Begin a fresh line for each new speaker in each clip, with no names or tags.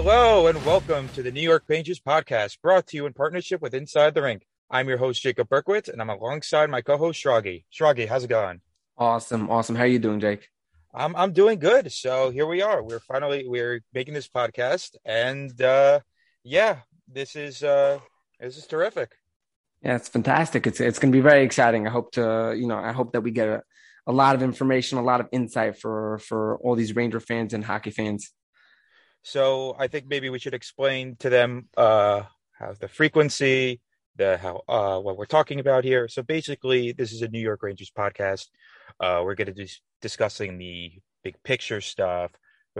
Hello and welcome to the New York Rangers podcast, brought to you in partnership with Inside the Rink. I'm your host Jacob Berkowitz, and I'm alongside my co-host Shragi. Shragi, how's it going?
Awesome, awesome. How are you doing, Jake?
I'm I'm doing good. So here we are. We're finally we're making this podcast, and uh, yeah, this is uh, this is terrific.
Yeah, it's fantastic. It's it's going to be very exciting. I hope to you know I hope that we get a, a lot of information, a lot of insight for for all these Ranger fans and hockey fans.
So I think maybe we should explain to them uh, how the frequency, the how uh, what we're talking about here. So basically, this is a New York Rangers podcast. Uh, we're going to be discussing the big picture stuff,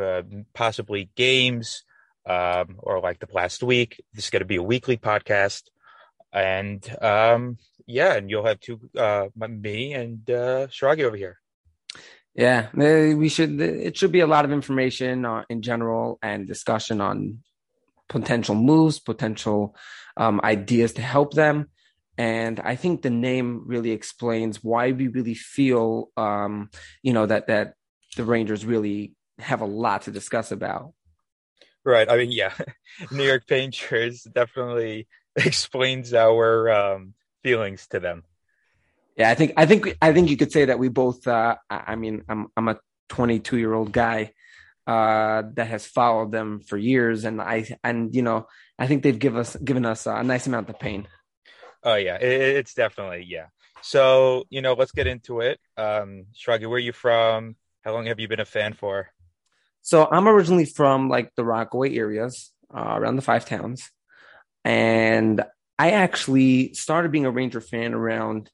uh, possibly games, um, or like the last week. This is going to be a weekly podcast, and um, yeah, and you'll have two uh, me and uh, Shragi over here.
Yeah, we should. It should be a lot of information in general and discussion on potential moves, potential um, ideas to help them. And I think the name really explains why we really feel, um, you know, that that the Rangers really have a lot to discuss about.
Right. I mean, yeah, New York Rangers definitely explains our um, feelings to them.
Yeah, I think I think I think you could say that we both. Uh, I mean, I'm I'm a 22 year old guy uh, that has followed them for years, and I and you know I think they've give us given us a nice amount of pain.
Oh yeah, it, it's definitely yeah. So you know, let's get into it. Um, Shragi, where are you from? How long have you been a fan for?
So I'm originally from like the Rockaway areas, uh, around the five towns, and I actually started being a Ranger fan around,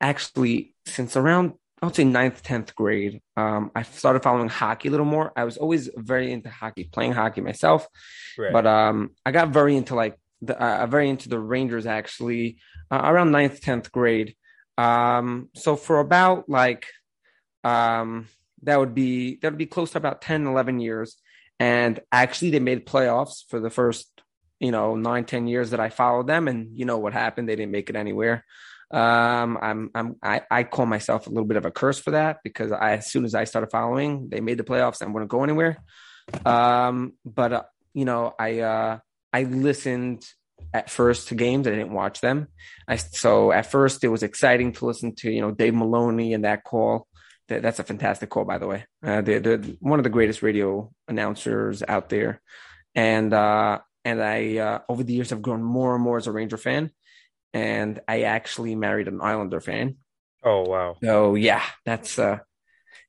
actually since around I would say ninth, tenth grade. Um, I started following hockey a little more. I was always very into hockey, playing hockey myself, right. but um, I got very into like the, uh, very into the Rangers actually uh, around ninth, tenth grade. Um, so for about like um, that would be that would be close to about 10, 11 years. And actually, they made playoffs for the first you know nine, ten years that I followed them, and you know what happened? They didn't make it anywhere. Um, I'm, I'm, I, I call myself a little bit of a curse for that because I, as soon as I started following, they made the playoffs and wouldn't go anywhere. Um, but uh, you know, I, uh, I listened at first to games. I didn't watch them. I, so at first it was exciting to listen to, you know, Dave Maloney and that call. That, that's a fantastic call, by the way. Uh, they're, they're one of the greatest radio announcers out there. And, uh, and I, uh, over the years have grown more and more as a Ranger fan and I actually married an Islander fan.
Oh wow!
So yeah, that's uh,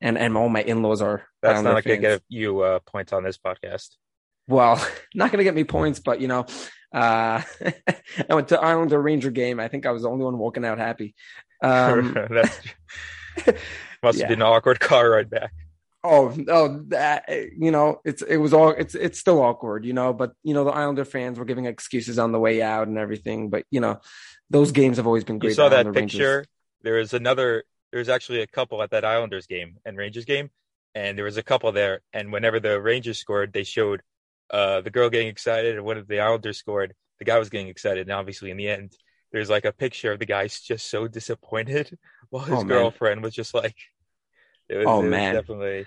and and all my in laws are.
That's Islander not gonna get you uh, points on this podcast.
Well, not gonna get me points, but you know, uh, I went to Islander Ranger game. I think I was the only one walking out happy. Um,
that's must yeah. have been an awkward car ride back.
Oh, oh, that you know, it's it was all it's it's still awkward, you know. But you know, the Islander fans were giving excuses on the way out and everything. But you know, those games have always been great.
You saw that picture. Rangers. There was another. There was actually a couple at that Islanders game and Rangers game, and there was a couple there. And whenever the Rangers scored, they showed uh, the girl getting excited, and when the Islanders scored, the guy was getting excited. And obviously, in the end, there's like a picture of the guy just so disappointed, while his oh, girlfriend was just like
it was, oh man, definitely.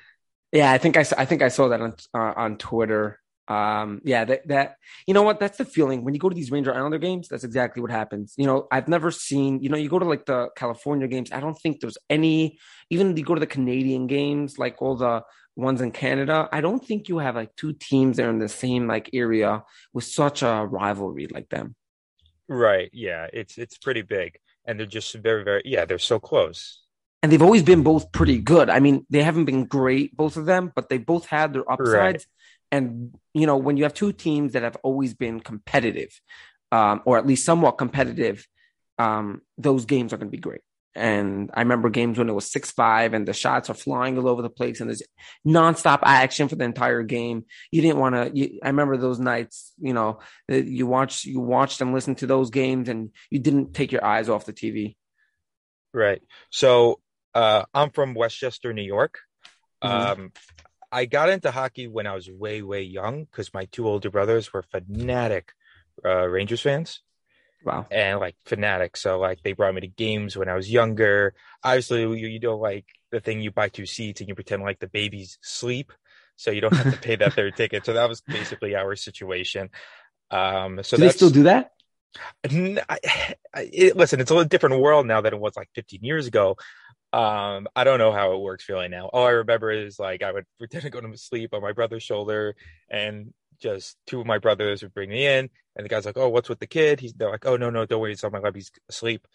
Yeah, I think I, I think I saw that on uh, on Twitter. Um, yeah, that that you know what? That's the feeling when you go to these Ranger Islander games. That's exactly what happens. You know, I've never seen. You know, you go to like the California games. I don't think there's any. Even you go to the Canadian games, like all the ones in Canada. I don't think you have like two teams that are in the same like area with such a rivalry like them.
Right. Yeah. It's it's pretty big, and they're just very very yeah. They're so close
and they've always been both pretty good. I mean, they haven't been great, both of them, but they both had their upsides. Right. And you know, when you have two teams that have always been competitive, um, or at least somewhat competitive, um, those games are going to be great. And I remember games when it was six five and the shots are flying all over the place and there's nonstop action for the entire game. You didn't want to. I remember those nights. You know, you watch you watched and listened to those games and you didn't take your eyes off the TV.
Right. So uh, I'm from Westchester, New York. Mm-hmm. Um, I got into hockey when I was way, way young because my two older brothers were fanatic uh, Rangers fans.
Wow.
And like fanatic. So like they brought me to games when I was younger. Obviously, you, you know, like the thing you buy two seats and you pretend like the babies sleep. so you don't have to pay that third ticket. So that was basically our situation. Um, so
do they still do that?
I, it, listen, it's a little different world now than it was like 15 years ago. Um, I don't know how it works really now. All I remember is like I would pretend to go to sleep on my brother's shoulder, and just two of my brothers would bring me in, and the guy's like, "Oh, what's with the kid?" He's they're like, "Oh, no, no, don't worry, it's on my lap. He's asleep."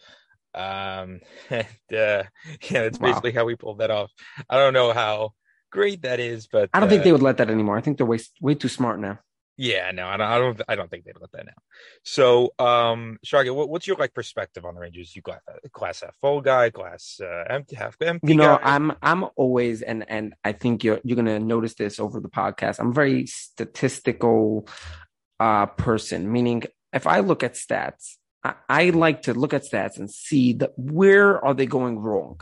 Um, and uh, yeah, that's wow. basically how we pulled that off. I don't know how great that is, but
I don't uh, think they would let that anymore. I think they're way way too smart now.
Yeah, no, I don't. I don't, I don't think they'd let that now. So, um, Shragi, what, what's your like perspective on the Rangers? You glass, glass half full guy, class uh, empty, half empty.
You know,
guy?
I'm, I'm always, and and I think you're you're gonna notice this over the podcast. I'm a very statistical uh person, meaning if I look at stats, I, I like to look at stats and see that where are they going wrong.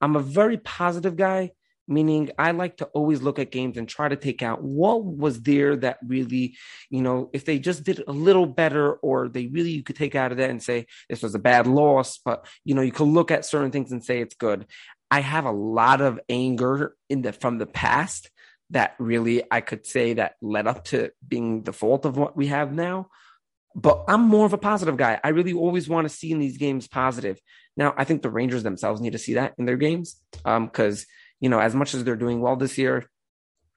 I'm a very positive guy meaning I like to always look at games and try to take out what was there that really, you know, if they just did a little better or they really, you could take out of that and say, this was a bad loss, but, you know, you could look at certain things and say it's good. I have a lot of anger in the, from the past that really I could say that led up to being the fault of what we have now. But I'm more of a positive guy. I really always want to see in these games positive. Now, I think the Rangers themselves need to see that in their games because um, you know, as much as they're doing well this year,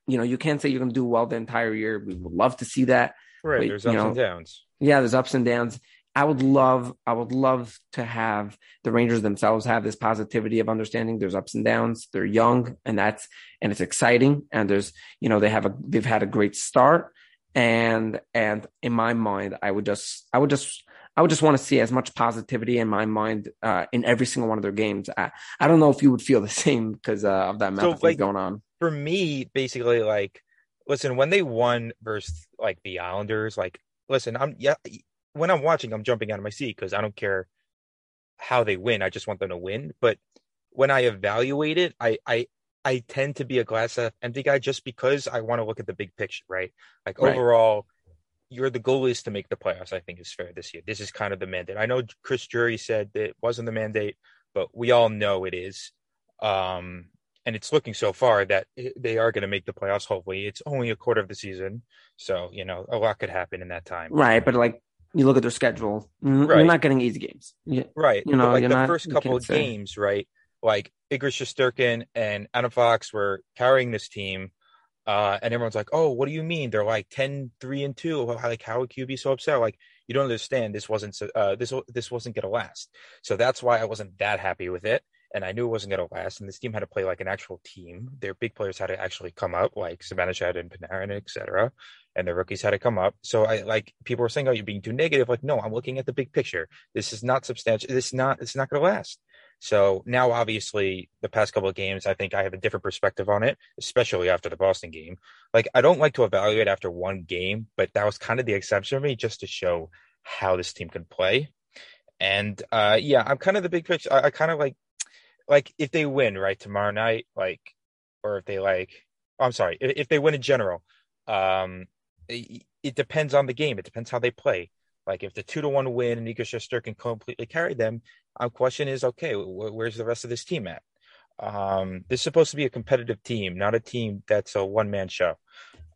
you know, you can't say you're going to do well the entire year. We would love to see that.
Right. But, there's ups know, and downs.
Yeah, there's ups and downs. I would love, I would love to have the Rangers themselves have this positivity of understanding there's ups and downs. They're young and that's, and it's exciting. And there's, you know, they have a, they've had a great start. And, and in my mind, I would just, I would just I would just want to see as much positivity in my mind uh, in every single one of their games. I, I don't know if you would feel the same because uh, of that so, like, going on.
For me, basically, like, listen, when they won versus like the Islanders, like, listen, I'm yeah, when I'm watching, I'm jumping out of my seat because I don't care how they win. I just want them to win. But when I evaluate it, I I I tend to be a glass half empty guy just because I want to look at the big picture, right? Like right. overall, your the goal is to make the playoffs. I think is fair this year. This is kind of the mandate. I know Chris Drury said that it wasn't the mandate, but we all know it is. Um, and it's looking so far that they are going to make the playoffs. Hopefully, it's only a quarter of the season, so you know a lot could happen in that time.
Right, but like you look at their schedule, you're not getting easy games. You,
right, you know, but like the not, first couple of say. games, right? Like Igor Shesterkin and Adam Fox were carrying this team uh, and everyone's like, "Oh, what do you mean? They're like 10, 3 and 2. Like how would you be so upset? Like you don't understand. This wasn't uh, this this wasn't to last. So that's why I wasn't that happy with it. And I knew it wasn't to last. And this team had to play like an actual team. Their big players had to actually come up, like Zibanejad and Panarin, etc. And the rookies had to come up. So I like people were saying, "Oh, you're being too negative." Like, no, I'm looking at the big picture. This is not substantial. This is not. It's not to last. So now, obviously, the past couple of games, I think I have a different perspective on it, especially after the Boston game. Like, I don't like to evaluate after one game, but that was kind of the exception for me just to show how this team can play. And uh, yeah, I'm kind of the big picture. I, I kind of like, like if they win right tomorrow night, like, or if they like, I'm sorry, if, if, they win in general, um, it, it, depends on the game. It depends how they play. Like if the two to one win and Igor Shesterkin completely carry them, our question is okay, where's the rest of this team at? Um, this is supposed to be a competitive team, not a team that's a one man show.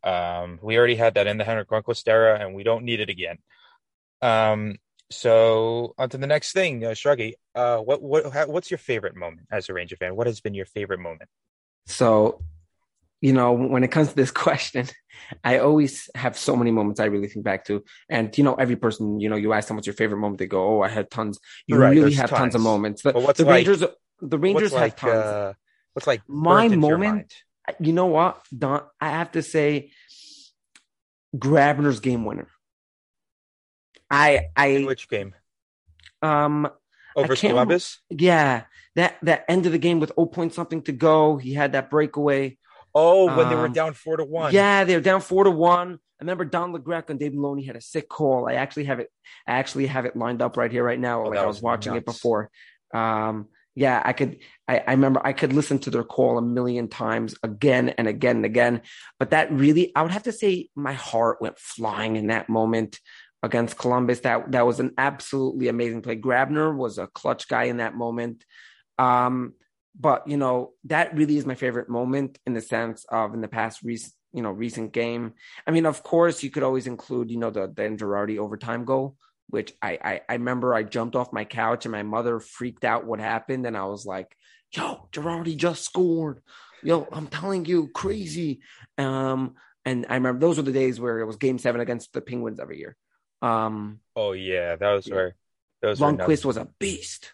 Um, we already had that in the Henrik Lundqvist era, and we don't need it again. Um, so on to the next thing, uh, Shragi. Uh, what what how, what's your favorite moment as a Ranger fan? What has been your favorite moment?
So you know, when it comes to this question, I always have so many moments I really think back to. And, you know, every person, you know, you ask them what's your favorite moment, they go, Oh, I had tons. You right, really have tons. tons. of moments. The, the like, Rangers, the Rangers have like, tons. Uh,
what's like
my moment? You know what, Don? I have to say, Grabner's game winner. I, I,
In which game?
Um,
over Columbus.
Yeah, that that end of the game with 0 point something to go. He had that breakaway.
Oh, when um, they were um, down four to one.
Yeah, they were down four to one. I remember Don LaGreca and Dave Maloney had a sick call. I actually have it. I actually have it lined up right here, right now. Oh, like I was, was watching nuts. it before. Um, yeah, I could. I, I, remember I could listen to their call a million times, again and again and again. But that really, I would have to say, my heart went flying in that moment against Columbus. That that was an absolutely amazing play. Grabner was a clutch guy in that moment. Um, but you know that really is my favorite moment in the sense of in the past recent you know recent game. I mean, of course, you could always include you know the the Girardi overtime goal, which I, I I remember I jumped off my couch and my mother freaked out what happened, and I was like, "Yo, Girardi just scored." Yo, I'm telling you, crazy. Um, and I remember those were the days where it was Game Seven against the Penguins every year. Um,
oh yeah, that was
yeah.
where those
Lundqvist was a beast.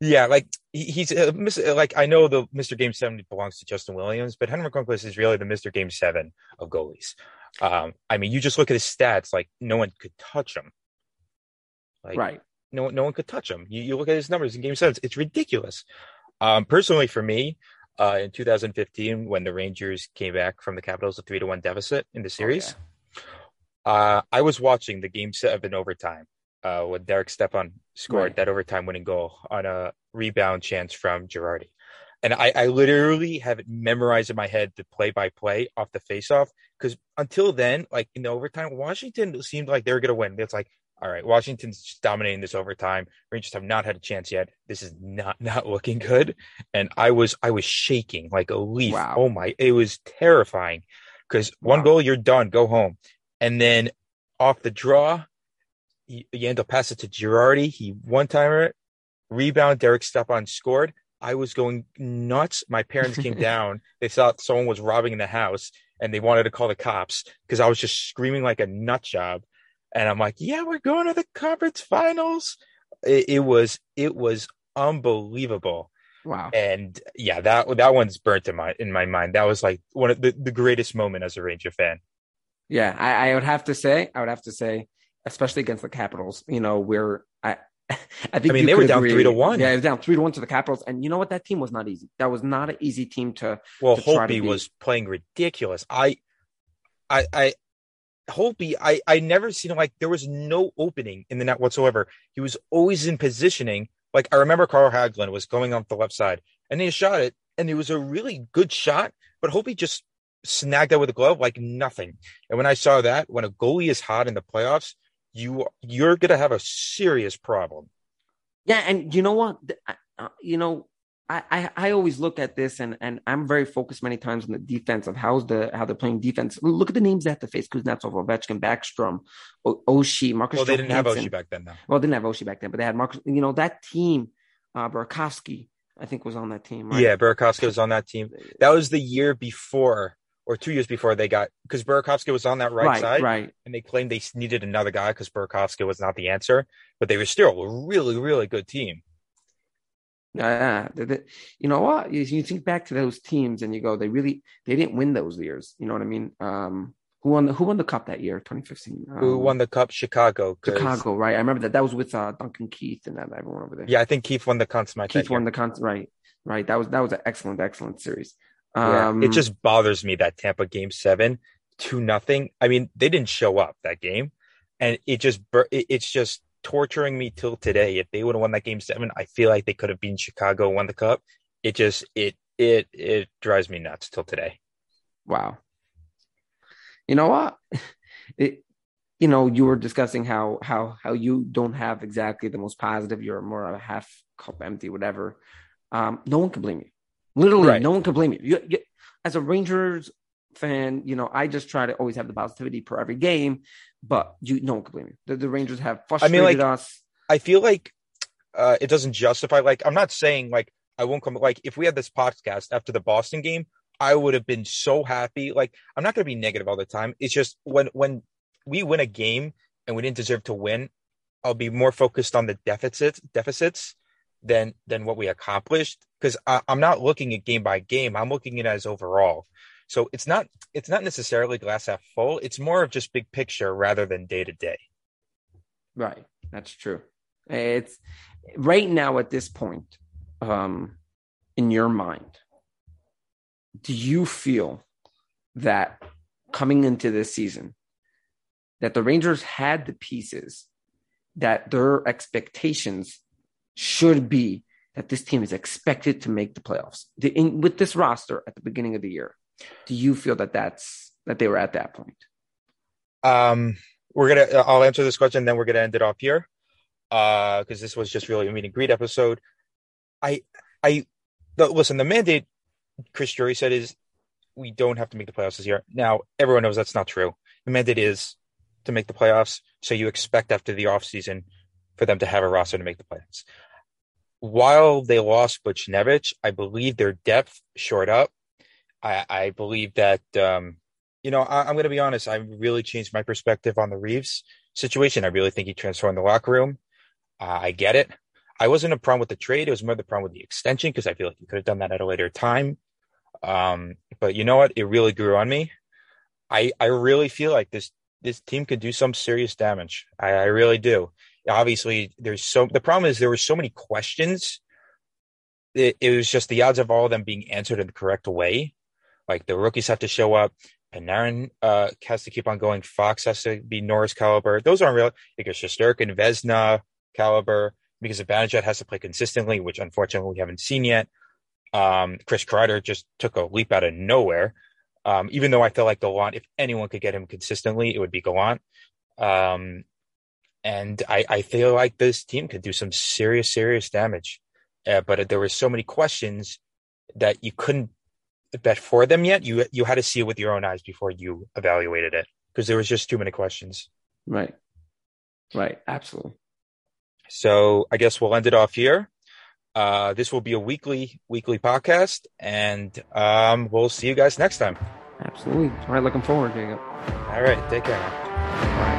Yeah, like he, he's uh, like I know the Mr. Game Seven belongs to Justin Williams, but Henrik Lundqvist is really the Mr. Game Seven of goalies. Um, I mean, you just look at his stats; like no one could touch him. Like,
right.
No, no one could touch him. You, you look at his numbers in Game Seven; it's ridiculous. Um, personally, for me, uh, in 2015, when the Rangers came back from the Capitals a three to one deficit in the series, oh, yeah. uh, I was watching the Game Seven overtime uh, when Derek Stepan scored right. that overtime winning goal on a rebound chance from Girardi. And I, I literally have it memorized in my head the play by play off the faceoff because until then, like in the overtime, Washington seemed like they were going to win. It's like, all right, Washington's just dominating this overtime. Rangers have not had a chance yet. This is not not looking good. And I was I was shaking like a leaf.
Wow.
Oh my, it was terrifying because one wow. goal, you're done, go home. And then off the draw, Yandle passed it to Girardi. He one timer rebound. Derek Stepan scored. I was going nuts. My parents came down. They thought someone was robbing in the house and they wanted to call the cops because I was just screaming like a nut job. And I'm like, yeah, we're going to the conference finals. It, it was, it was unbelievable.
Wow.
And yeah, that, that one's burnt in my, in my mind. That was like one of the, the greatest moment as a Ranger fan.
Yeah. I, I would have to say, I would have to say especially against the Capitals. You know, where I, I think
I mean they were down agree. three to one.
Yeah, it was down three to one to the Capitals, and you know what? That team was not easy. That was not an easy team to.
Well,
to
Holtby was playing ridiculous. I, I, I. Holtby, I, I never seen him like there was no opening in the net whatsoever. He was always in positioning. Like I remember Carl Hagelin was going off the left side and he shot it and it was a really good shot, but Holtby just snagged that with a glove like nothing. And when I saw that, when a goalie is hot in the playoffs, you you're going to have a serious problem.
Yeah, and you know what? Uh, you know, I, I, I always look at this and and I'm very focused many times on the defense of how's the how they're playing defense. Look at the names they have to face: Kuznetsov, Ovechkin, Backstrom, o- Oshie, Marcus.
Well, they didn't have Oshie back then, though.
Well, they didn't have Oshie back then, but they had Marcus. You know that team, uh, Burakovsky, I think was on that team. Right?
Yeah, Burakovsky was on that team. That was the year before or two years before they got because Burakovsky was on that right,
right,
side,
right?
And they claimed they needed another guy because Burakovsky was not the answer, but they were still a really, really good team.
Yeah, uh, you know what? You, think back to those teams and you go, they really they didn't win those years. You know what I mean? Um, who won the Who won the cup that year, 2015? Um,
who won the cup? Chicago.
Chicago, right? I remember that. That was with uh, Duncan Keith and that everyone over there.
Yeah, I think Keith won the Conn Smythe.
Keith won the right? Right. That was that was an excellent, excellent series.
Yeah, um, it just bothers me that Tampa game seven, two nothing. I mean, they didn't show up that game, and it just it's just torturing me till today. If they would have won that game seven, I feel like they could have been Chicago, won the cup. It just it it it drives me nuts till today.
Wow. You know what? It, you know, you were discussing how how how you don't have exactly the most positive. You're more of a half cup empty, whatever. Um, no one can blame you. Literally, right. no one can blame you. You, you. As a Rangers fan, you know, I just try to always have the positivity per every game, but you no one can blame you. The, the Rangers have frustrated I mean, like, us.
I feel like uh, it doesn't justify. Like, I'm not saying like I won't come. Like, if we had this podcast after the Boston game, I would have been so happy. Like, I'm not going to be negative all the time. It's just when when we win a game and we didn't deserve to win, I'll be more focused on the deficits deficits than than what we accomplished because I'm not looking at game by game. I'm looking at it as overall. So it's not it's not necessarily glass half full. It's more of just big picture rather than day to day.
Right, that's true. It's right now at this point, um, in your mind, do you feel that coming into this season, that the Rangers had the pieces that their expectations should be that this team is expected to make the playoffs the, in, with this roster at the beginning of the year. Do you feel that that's that they were at that point?
Um, we're gonna. I'll answer this question, then we're gonna end it off here, uh, because this was just really a meet and greet episode. I, I, the, listen. The mandate Chris Drury said is we don't have to make the playoffs this year. Now, everyone knows that's not true. The mandate is to make the playoffs, so you expect after the offseason for them to have a roster to make the playoffs. While they lost Buchnevich, I believe their depth shored up. I, I believe that, um, you know, I, am going to be honest. I really changed my perspective on the Reaves situation. I really think he transformed the locker room. Uh, I get it. I wasn't a problem with the trade. It was more the problem with the extension because I feel like you could have done that at a later time. Um, but you know what? It really grew on me. I I really feel like this this team could do some serious damage. I, I really do. Obviously, there's so the problem is there were so many questions. It, it was just the odds of all of them being answered in the correct way. Like the rookies have to show up. Panarin uh, has to keep on going. Fox has to be Norris caliber. Those aren't real. Because Shesterkin and Vezina caliber because Zibanejad has to play consistently, which unfortunately we haven't seen yet. Um, Chris Kreider just took a leap out of nowhere. Um, even though I feel like Gallant, if anyone could get him consistently, it would be Gallant. Um, and I, I, feel like this team could do some serious, serious damage. Uh, but there were so many questions that you couldn't bet for them yet. You you had to see it with your own eyes before you evaluated it because there was just too many questions.
Right. Right. Absolutely.
So I guess we'll end it off here. Uh, this will be a weekly weekly podcast, and um, we'll see you guys next time.
Absolutely. All right, looking forward, Jacob.
All right, take care.